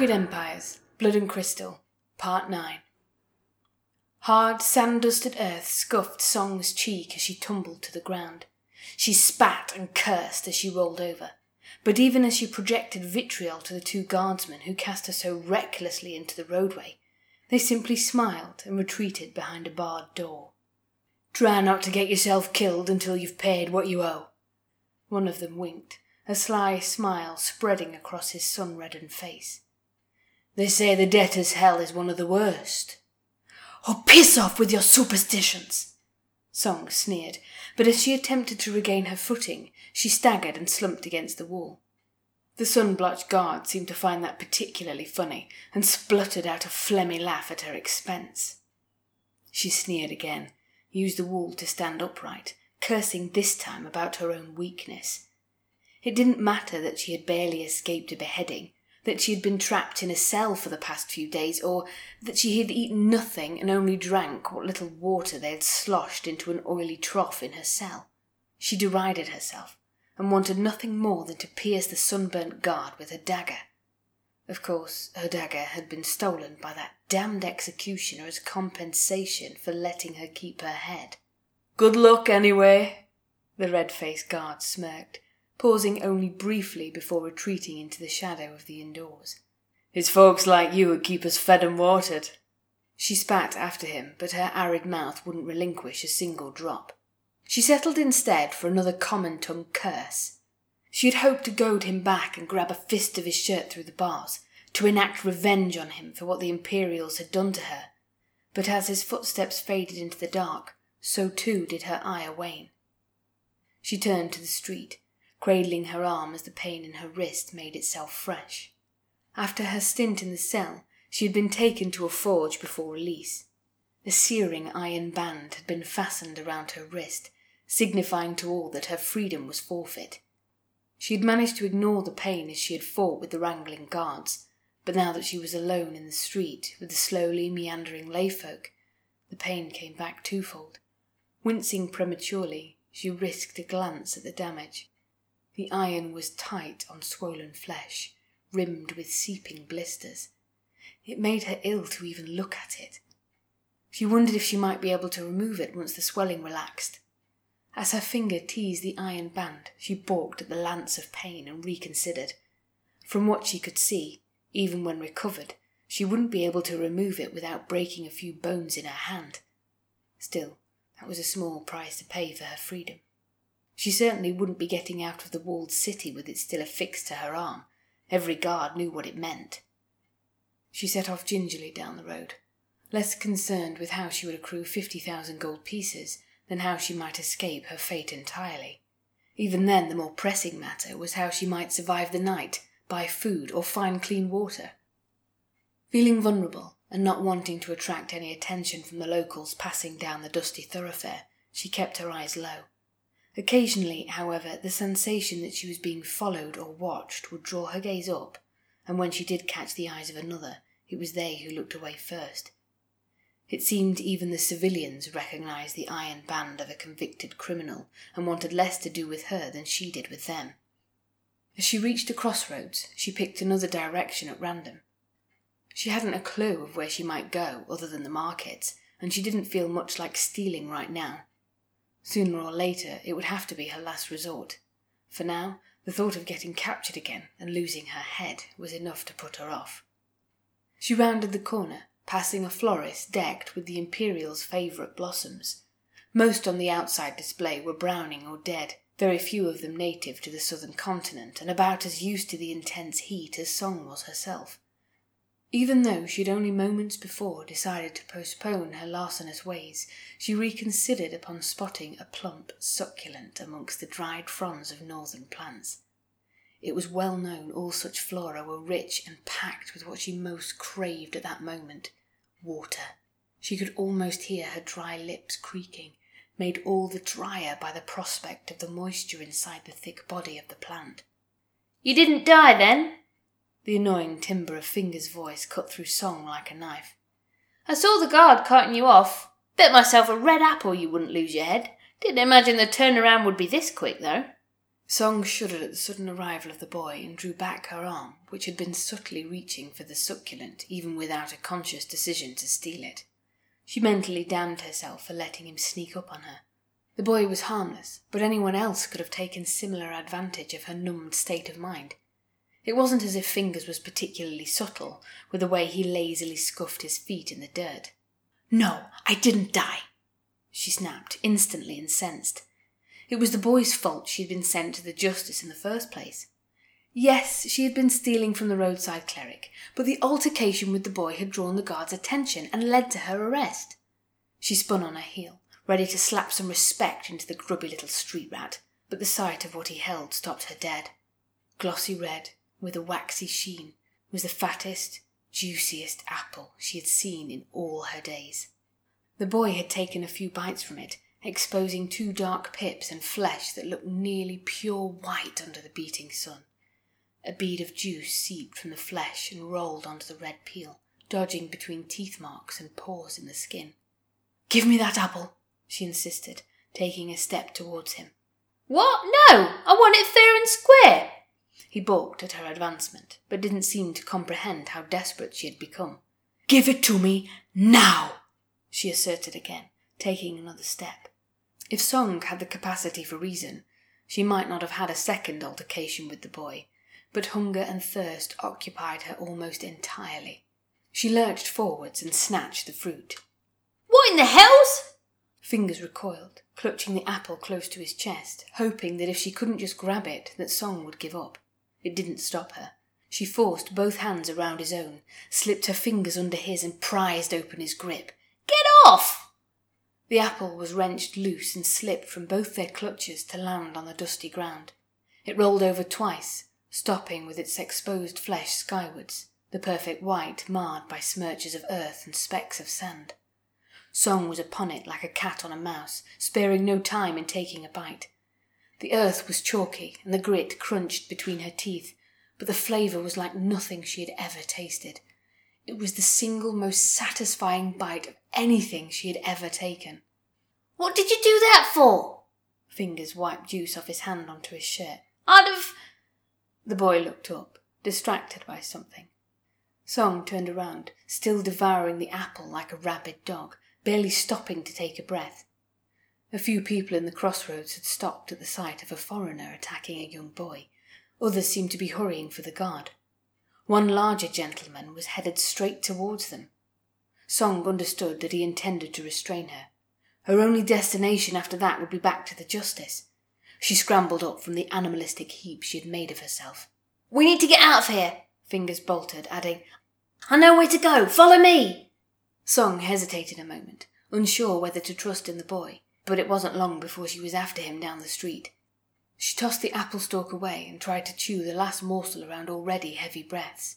Crooked Empires, Blood and Crystal, Part 9. Hard, sand dusted earth scuffed Song's cheek as she tumbled to the ground. She spat and cursed as she rolled over. But even as she projected vitriol to the two guardsmen who cast her so recklessly into the roadway, they simply smiled and retreated behind a barred door. Try not to get yourself killed until you've paid what you owe. One of them winked, a sly smile spreading across his sun reddened face. They say the debtor's hell is one of the worst. Oh, piss off with your superstitions! Song sneered, but as she attempted to regain her footing, she staggered and slumped against the wall. The sun-blotched guard seemed to find that particularly funny and spluttered out a phlegmy laugh at her expense. She sneered again, used the wall to stand upright, cursing this time about her own weakness. It didn't matter that she had barely escaped a beheading, that she had been trapped in a cell for the past few days, or that she had eaten nothing and only drank what little water they had sloshed into an oily trough in her cell. She derided herself and wanted nothing more than to pierce the sunburnt guard with her dagger. Of course, her dagger had been stolen by that damned executioner as compensation for letting her keep her head. Good luck, anyway, the red faced guard smirked, pausing only briefly before retreating into the shadow of the indoors. It's folks like you who keep us fed and watered. She spat after him, but her arid mouth wouldn't relinquish a single drop. She settled instead for another common tongue curse. She had hoped to goad him back and grab a fist of his shirt through the bars, to enact revenge on him for what the Imperials had done to her. But as his footsteps faded into the dark, so too did her ire wane. She turned to the street, cradling her arm as the pain in her wrist made itself fresh. After her stint in the cell, she had been taken to a forge before release. A searing iron band had been fastened around her wrist, signifying to all that her freedom was forfeit. She had managed to ignore the pain as she had fought with the wrangling guards, but now that she was alone in the street with the slowly meandering layfolk, the pain came back twofold. Wincing prematurely, she risked a glance at the damage. The iron was tight on swollen flesh, rimmed with seeping blisters. It made her ill to even look at it. She wondered if she might be able to remove it once the swelling relaxed. As her finger teased the iron band, she balked at the lance of pain and reconsidered. From what she could see, even when recovered, she wouldn't be able to remove it without breaking a few bones in her hand. Still, that was a small price to pay for her freedom. She certainly wouldn't be getting out of the walled city with it still affixed to her arm. Every guard knew what it meant. She set off gingerly down the road, less concerned with how she would accrue fifty thousand gold pieces than how she might escape her fate entirely. Even then, the more pressing matter was how she might survive the night, buy food, or find clean water. Feeling vulnerable, and not wanting to attract any attention from the locals passing down the dusty thoroughfare, she kept her eyes low. Occasionally, however, the sensation that she was being followed or watched would draw her gaze up, and when she did catch the eyes of another, it was they who looked away first. It seemed even the civilians recognized the iron band of a convicted criminal and wanted less to do with her than she did with them. As she reached a crossroads, she picked another direction at random. She hadn't a clue of where she might go other than the markets, and she didn't feel much like stealing right now. Sooner or later, it would have to be her last resort. For now, the thought of getting captured again and losing her head was enough to put her off. She rounded the corner, passing a florist decked with the Imperial's favourite blossoms. Most on the outside display were browning or dead, very few of them native to the southern continent and about as used to the intense heat as Song was herself. Even though she had only moments before decided to postpone her larcenous ways, she reconsidered upon spotting a plump succulent amongst the dried fronds of northern plants. It was well known all such flora were rich and packed with what she most craved at that moment water. She could almost hear her dry lips creaking, made all the drier by the prospect of the moisture inside the thick body of the plant. You didn't die then? The annoying timbre of Finger's voice cut through song like a knife. I saw the guard carting you off. Bet myself a red apple you wouldn't lose your head. Didn't imagine the turnaround would be this quick, though. Song shuddered at the sudden arrival of the boy and drew back her arm, which had been subtly reaching for the succulent, even without a conscious decision to steal it. She mentally damned herself for letting him sneak up on her. The boy was harmless, but anyone else could have taken similar advantage of her numbed state of mind. It wasn't as if Fingers was particularly subtle with the way he lazily scuffed his feet in the dirt. No, I didn't die, she snapped, instantly incensed. It was the boy's fault she had been sent to the justice in the first place. Yes, she had been stealing from the roadside cleric, but the altercation with the boy had drawn the guard's attention and led to her arrest. She spun on her heel, ready to slap some respect into the grubby little street rat, but the sight of what he held stopped her dead. Glossy red, with a waxy sheen, was the fattest, juiciest apple she had seen in all her days. The boy had taken a few bites from it, exposing two dark pips and flesh that looked nearly pure white under the beating sun. A bead of juice seeped from the flesh and rolled onto the red peel, dodging between teeth marks and pores in the skin. Give me that apple, she insisted, taking a step towards him. What? No! I want it fair and square! He balked at her advancement, but didn't seem to comprehend how desperate she had become. Give it to me now, she asserted again, taking another step. If Song had the capacity for reason, she might not have had a second altercation with the boy, but hunger and thirst occupied her almost entirely. She lurched forwards and snatched the fruit. What in the hell's? Fingers recoiled, clutching the apple close to his chest, hoping that if she couldn't just grab it, that Song would give up. It didn't stop her. She forced both hands around his own, slipped her fingers under his, and prized open his grip. Get off! The apple was wrenched loose and slipped from both their clutches to land on the dusty ground. It rolled over twice, stopping with its exposed flesh skywards, the perfect white marred by smirches of earth and specks of sand. Song was upon it like a cat on a mouse, sparing no time in taking a bite. The earth was chalky and the grit crunched between her teeth, but the flavour was like nothing she had ever tasted. It was the single most satisfying bite of anything she had ever taken. What did you do that for? Fingers wiped juice off his hand onto his shirt. I'd have. The boy looked up, distracted by something. Song turned around, still devouring the apple like a rabid dog, barely stopping to take a breath. A few people in the crossroads had stopped at the sight of a foreigner attacking a young boy. Others seemed to be hurrying for the guard. One larger gentleman was headed straight towards them. Song understood that he intended to restrain her. Her only destination after that would be back to the justice. She scrambled up from the animalistic heap she had made of herself. We need to get out of here, Fingers bolted, adding, I know where to go. Follow me. Song hesitated a moment, unsure whether to trust in the boy, but it wasn't long before she was after him down the street. She tossed the apple stalk away and tried to chew the last morsel around already heavy breaths.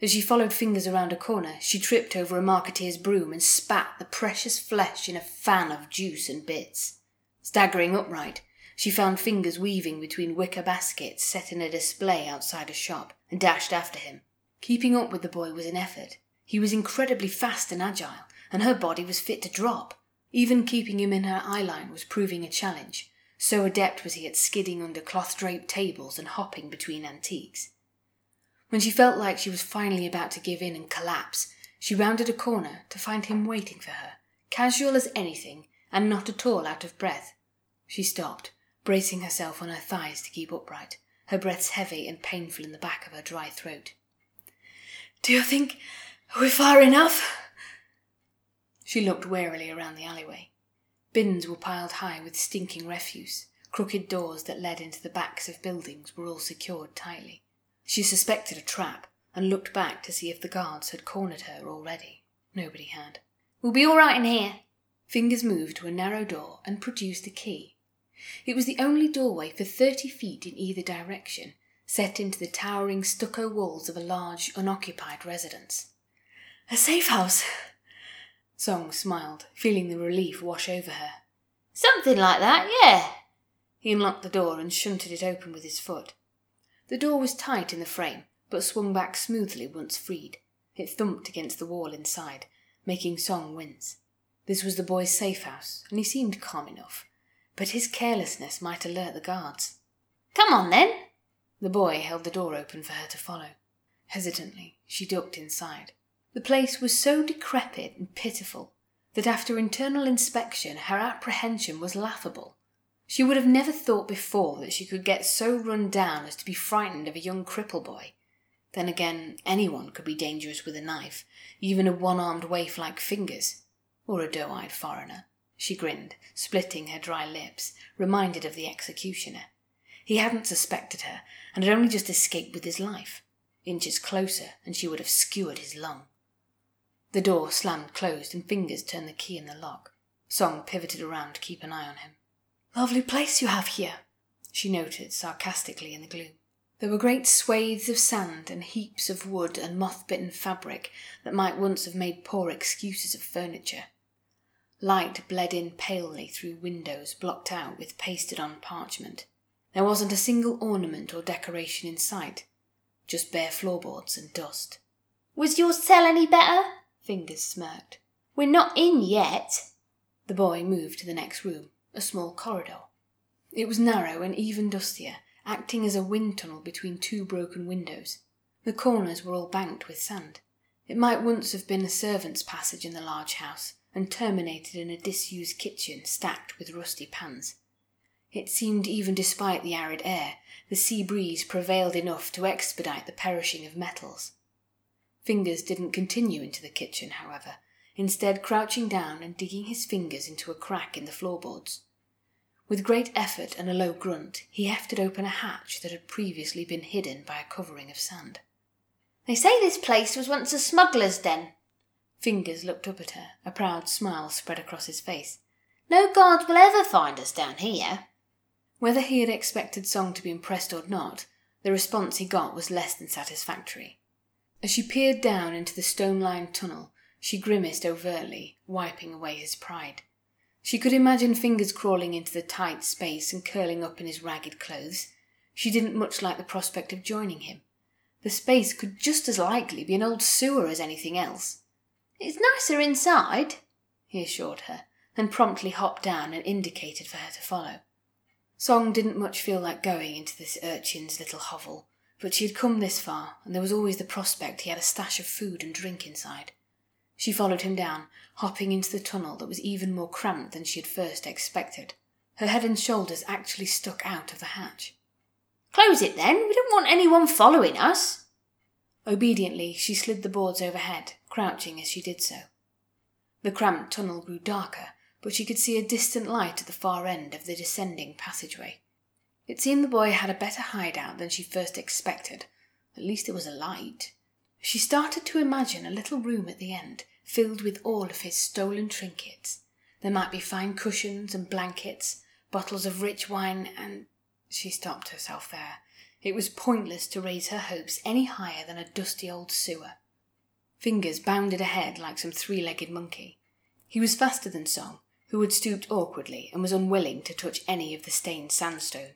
As she followed fingers around a corner, she tripped over a marketeer's broom and spat the precious flesh in a fan of juice and bits. Staggering upright, she found fingers weaving between wicker baskets set in a display outside a shop and dashed after him. Keeping up with the boy was an effort. He was incredibly fast and agile, and her body was fit to drop. Even keeping him in her eyeline was proving a challenge. So adept was he at skidding under cloth draped tables and hopping between antiques. When she felt like she was finally about to give in and collapse, she rounded a corner to find him waiting for her, casual as anything and not at all out of breath. She stopped, bracing herself on her thighs to keep upright, her breaths heavy and painful in the back of her dry throat. Do you think we're far enough? She looked warily around the alleyway. Bins were piled high with stinking refuse. Crooked doors that led into the backs of buildings were all secured tightly. She suspected a trap and looked back to see if the guards had cornered her already. Nobody had. We'll be all right in here. Fingers moved to a narrow door and produced a key. It was the only doorway for thirty feet in either direction, set into the towering stucco walls of a large, unoccupied residence. A safe house, Song smiled, feeling the relief wash over her. Something like that, yeah. He unlocked the door and shunted it open with his foot. The door was tight in the frame, but swung back smoothly once freed. It thumped against the wall inside, making Song wince. This was the boy's safe house, and he seemed calm enough, but his carelessness might alert the guards. Come on then. The boy held the door open for her to follow. Hesitantly, she ducked inside. The place was so decrepit and pitiful that after internal inspection her apprehension was laughable. She would have never thought before that she could get so run down as to be frightened of a young cripple boy. Then again, anyone could be dangerous with a knife, even a one armed waif like Fingers, or a doe eyed foreigner. She grinned, splitting her dry lips, reminded of the executioner. He hadn't suspected her, and had only just escaped with his life. Inches closer, and she would have skewered his lung. The door slammed closed, and Fingers turned the key in the lock. Song pivoted around to keep an eye on him. Lovely place you have here, she noted sarcastically in the gloom. There were great swathes of sand and heaps of wood and moth bitten fabric that might once have made poor excuses of furniture. Light bled in palely through windows blocked out with pasted on parchment. There wasn't a single ornament or decoration in sight, just bare floorboards and dust. Was your cell any better? Fingers smirked. We're not in yet. The boy moved to the next room, a small corridor. It was narrow and even dustier, acting as a wind tunnel between two broken windows. The corners were all banked with sand. It might once have been a servant's passage in the large house, and terminated in a disused kitchen stacked with rusty pans. It seemed, even despite the arid air, the sea breeze prevailed enough to expedite the perishing of metals. Fingers didn't continue into the kitchen, however, instead crouching down and digging his fingers into a crack in the floorboards. With great effort and a low grunt, he hefted open a hatch that had previously been hidden by a covering of sand. They say this place was once a smuggler's den. Fingers looked up at her, a proud smile spread across his face. No guards will ever find us down here. Whether he had expected Song to be impressed or not, the response he got was less than satisfactory. As she peered down into the stone lined tunnel, she grimaced overtly, wiping away his pride. She could imagine fingers crawling into the tight space and curling up in his ragged clothes. She didn't much like the prospect of joining him. The space could just as likely be an old sewer as anything else. It's nicer inside, he assured her, and promptly hopped down and indicated for her to follow. Song didn't much feel like going into this urchin's little hovel, but she had come this far, and there was always the prospect he had a stash of food and drink inside. She followed him down, hopping into the tunnel that was even more cramped than she had first expected. Her head and shoulders actually stuck out of the hatch. Close it then, we don't want anyone following us. Obediently, she slid the boards overhead, crouching as she did so. The cramped tunnel grew darker, but she could see a distant light at the far end of the descending passageway. It seemed the boy had a better hideout than she first expected. At least there was a light. She started to imagine a little room at the end, filled with all of his stolen trinkets. There might be fine cushions and blankets, bottles of rich wine, and she stopped herself there. It was pointless to raise her hopes any higher than a dusty old sewer. Fingers bounded ahead like some three legged monkey. He was faster than Song, who had stooped awkwardly and was unwilling to touch any of the stained sandstone.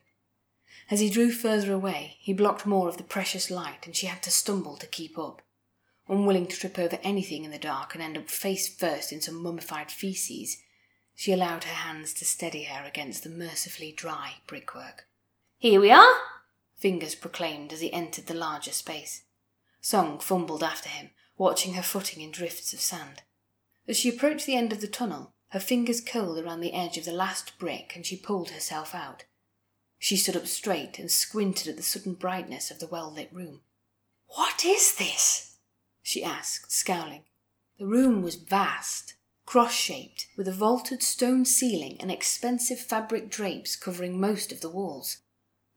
As he drew further away, he blocked more of the precious light, and she had to stumble to keep up. Unwilling to trip over anything in the dark and end up face first in some mummified feces, she allowed her hands to steady her against the mercifully dry brickwork. Here we are, Fingers proclaimed as he entered the larger space. Song fumbled after him, watching her footing in drifts of sand. As she approached the end of the tunnel, her fingers curled around the edge of the last brick and she pulled herself out. She stood up straight and squinted at the sudden brightness of the well lit room. What is this? she asked, scowling. The room was vast, cross shaped, with a vaulted stone ceiling and expensive fabric drapes covering most of the walls.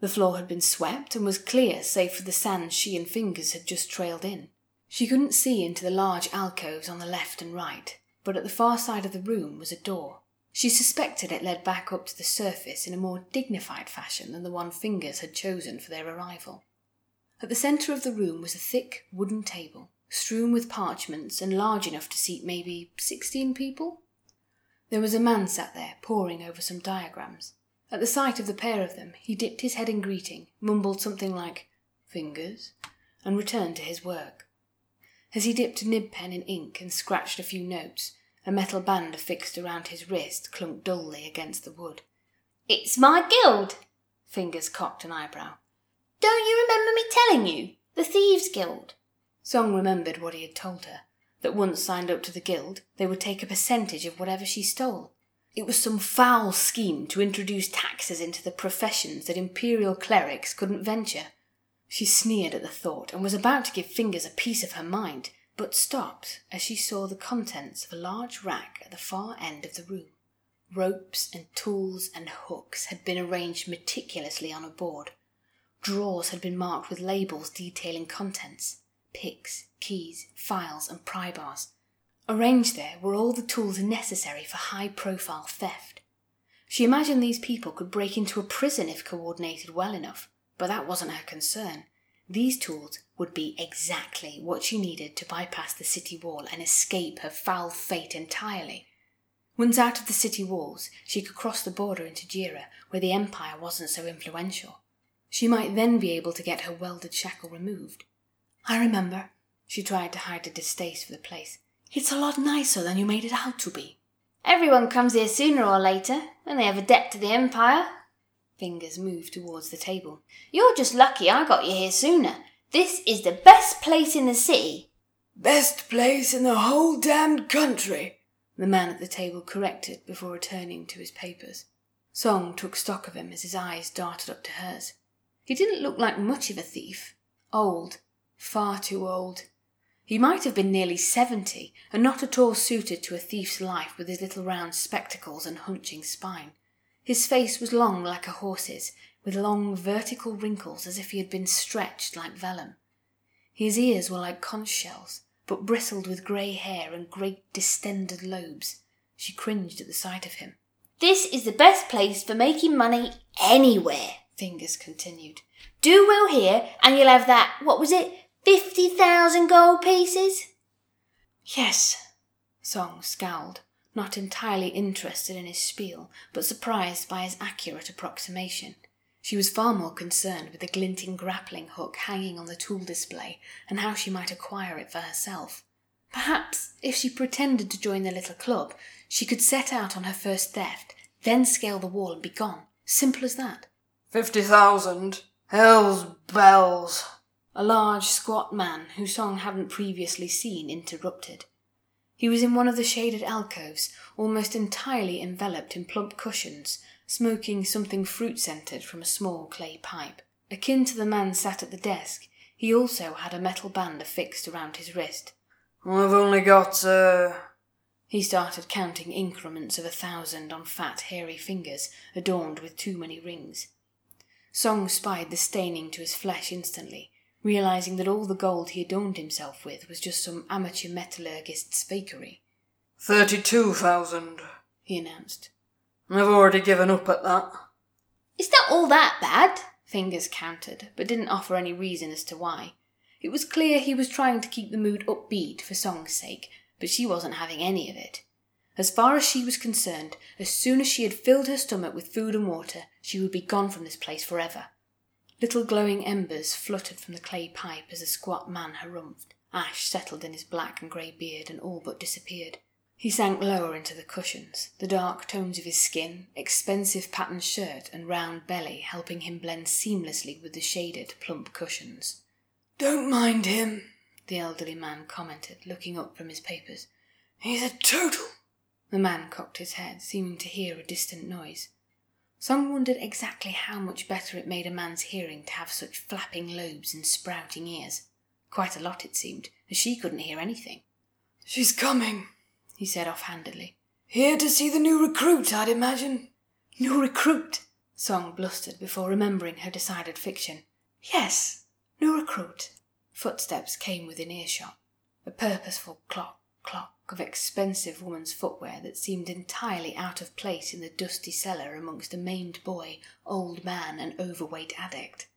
The floor had been swept and was clear save for the sand she and Fingers had just trailed in. She couldn't see into the large alcoves on the left and right, but at the far side of the room was a door. She suspected it led back up to the surface in a more dignified fashion than the one Fingers had chosen for their arrival. At the centre of the room was a thick wooden table, strewn with parchments and large enough to seat maybe sixteen people. There was a man sat there, poring over some diagrams. At the sight of the pair of them, he dipped his head in greeting, mumbled something like fingers, and returned to his work. As he dipped a nib pen in ink and scratched a few notes, a metal band affixed around his wrist clunked dully against the wood. It's my guild, Fingers cocked an eyebrow. Don't you remember me telling you? The Thieves Guild. Song remembered what he had told her that once signed up to the guild, they would take a percentage of whatever she stole. It was some foul scheme to introduce taxes into the professions that imperial clerics couldn't venture. She sneered at the thought and was about to give Fingers a piece of her mind, but stopped as she saw the contents of a large rack at the far end of the room. Ropes and tools and hooks had been arranged meticulously on a board. Drawers had been marked with labels detailing contents picks, keys, files, and pry bars. Arranged there were all the tools necessary for high profile theft. She imagined these people could break into a prison if coordinated well enough, but that wasn't her concern. These tools would be exactly what she needed to bypass the city wall and escape her foul fate entirely. Once out of the city walls, she could cross the border into Jira, where the Empire wasn't so influential. She might then be able to get her welded shackle removed. I remember. She tried to hide her distaste for the place. It's a lot nicer than you made it out to be. Everyone comes here sooner or later, when they have a debt to the Empire. Fingers moved towards the table. You're just lucky I got you here sooner. This is the best place in the city. Best place in the whole damned country, the man at the table corrected before returning to his papers. Song took stock of him as his eyes darted up to hers. He didn't look like much of a thief. Old, far too old. He might have been nearly seventy, and not at all suited to a thief's life with his little round spectacles and hunching spine. His face was long like a horse's, with long vertical wrinkles as if he had been stretched like vellum. His ears were like conch shells, but bristled with grey hair and great distended lobes. She cringed at the sight of him. This is the best place for making money anywhere, Fingers continued. Do well here, and you'll have that, what was it, 50,000 gold pieces? Yes, Song scowled not entirely interested in his spiel, but surprised by his accurate approximation. She was far more concerned with the glinting grappling hook hanging on the tool display and how she might acquire it for herself. Perhaps, if she pretended to join the little club, she could set out on her first theft, then scale the wall and be gone. Simple as that. Fifty thousand? Hell's bells! A large, squat man, whose Song hadn't previously seen, interrupted. He was in one of the shaded alcoves, almost entirely enveloped in plump cushions, smoking something fruit scented from a small clay pipe. Akin to the man sat at the desk, he also had a metal band affixed around his wrist. I've only got, uh. He started counting increments of a thousand on fat, hairy fingers adorned with too many rings. Song spied the staining to his flesh instantly, realizing that all the gold he adorned himself with was just some amateur metallurgist's fakery. Thirty-two thousand, he announced. I've already given up at that. Is that. All that bad, Fingers countered, but didn't offer any reason as to why. It was clear he was trying to keep the mood upbeat for Song's sake, but she wasn't having any of it. As far as she was concerned, as soon as she had filled her stomach with food and water, she would be gone from this place forever. Little glowing embers fluttered from the clay pipe as the squat man harumphed. Ash settled in his black and grey beard and all but disappeared. He sank lower into the cushions, the dark tones of his skin, expensive patterned shirt, and round belly helping him blend seamlessly with the shaded, plump cushions. Don't mind him, the elderly man commented, looking up from his papers. He's a total. The man cocked his head, seeming to hear a distant noise. Song wondered exactly how much better it made a man's hearing to have such flapping lobes and sprouting ears. Quite a lot, it seemed, as she couldn't hear anything. She's coming, he said offhandedly. Here to see the new recruit, I'd imagine. New recruit? Song blustered before remembering her decided fiction. Yes, new recruit. Footsteps came within earshot. A purposeful clock, clock, of expensive woman's footwear that seemed entirely out of place in the dusty cellar amongst a maimed boy, old man, and overweight addict.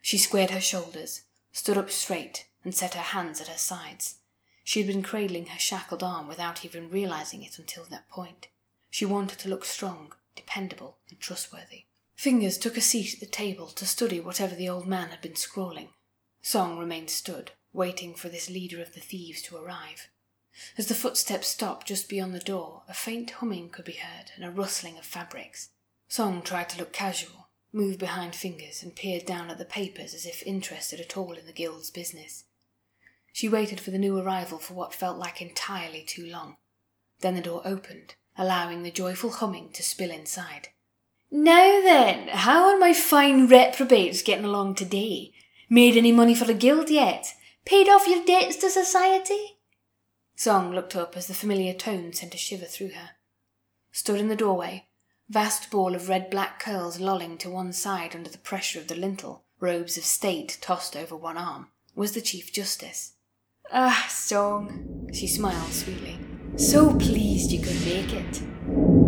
She squared her shoulders, stood up straight, and set her hands at her sides. She had been cradling her shackled arm without even realizing it until that point. She wanted to look strong, dependable, and trustworthy. Fingers took a seat at the table to study whatever the old man had been scrawling. Song remained stood, waiting for this leader of the thieves to arrive. As the footsteps stopped just beyond the door, a faint humming could be heard and a rustling of fabrics. Song tried to look casual, moved behind Fingers and peered down at the papers as if interested at all in the guild's business. She waited for the new arrival for what felt like entirely too long. Then the door opened, allowing the joyful humming to spill inside. Now then, how are my fine reprobates getting along today? Made any money for the guild yet? Paid off your debts to society? Song looked up as the familiar tone sent a shiver through her. Stood in the doorway, vast ball of red black curls lolling to one side under the pressure of the lintel, robes of state tossed over one arm, was the Chief Justice. Ah, Song, she smiled sweetly. So pleased you could make it.